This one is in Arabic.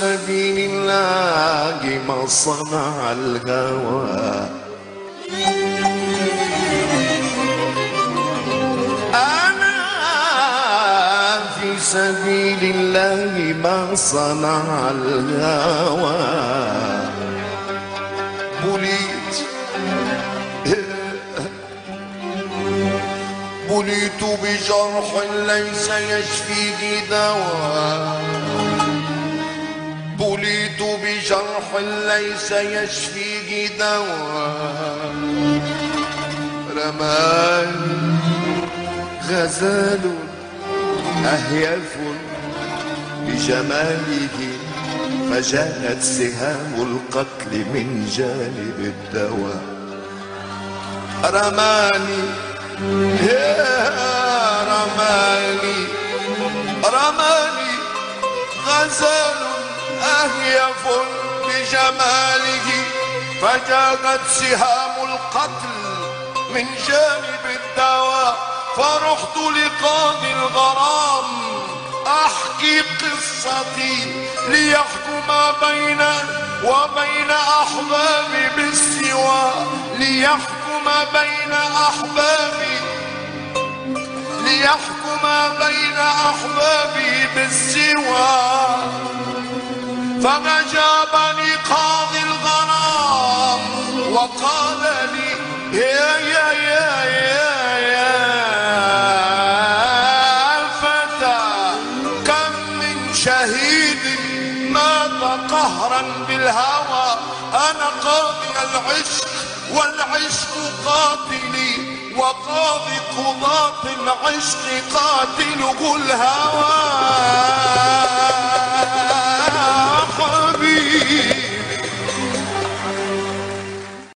سبيل الله ما صنع الهوى. أنا في سبيل الله ما صنع الهوى. بليت بليت بجرح ليس يشفيه دواء. ليس يشفيه دواء رماني غزال أهيف بجماله فجاءت سهام القتل من جانب الدواء. رماني يا رماني رماني غزال أهيف بجماله فجاءت سهام القتل من جانب الدواء فرحت لقاضي الغرام أحكي قصتي ليحكم بين وبين احبابي بالسوى ليحكم بين احبابي ليحكم بين أحبابي بالسوى فأجابني قاضي الغرام وقال لي يا يا يا يا يا فتى كم من شهيد مات قهرا بالهوى. أنا قاضي العشق والعشق قاتلي وقاضي قضاة العشق قاتله الهوى.